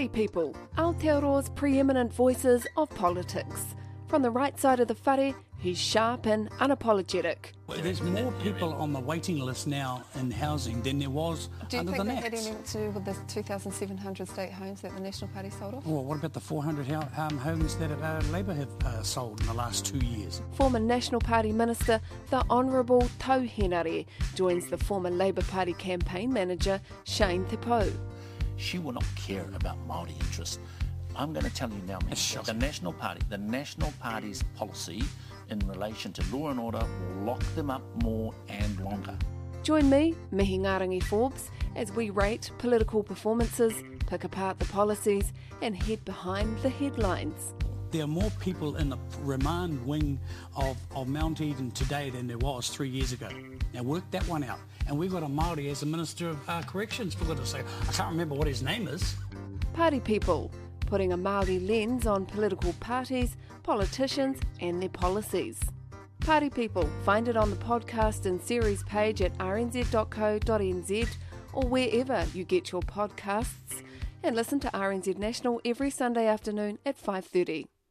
Party people, Aotearoa's preeminent voices of politics. From the right side of the whare, he's sharp and unapologetic. There's more people on the waiting list now in housing than there was Do you under think the that had Nats. anything to do with the 2,700 state homes that the National Party sold off? Well, what about the 400 um, homes that uh, Labour have uh, sold in the last two years? Former National Party Minister, the Honourable Tau Henare, joins the former Labour Party campaign manager, Shane Te Pou. She will not care about Maori interests. I'm going to tell you now, man, That's the. National Party, the National Party's policy in relation to law and order will lock them up more and longer. Join me, Mihingarangi Forbes, as we rate political performances, pick apart the policies, and head behind the headlines. There are more people in the remand wing of, of Mount Eden today than there was three years ago. Now work that one out. And we've got a Maori as the Minister of uh, Corrections, for goodness sake. I can't remember what his name is. Party people, putting a Māori lens on political parties, politicians, and their policies. Party people, find it on the podcast and series page at rnz.co.nz or wherever you get your podcasts, and listen to RNZ National every Sunday afternoon at 5:30.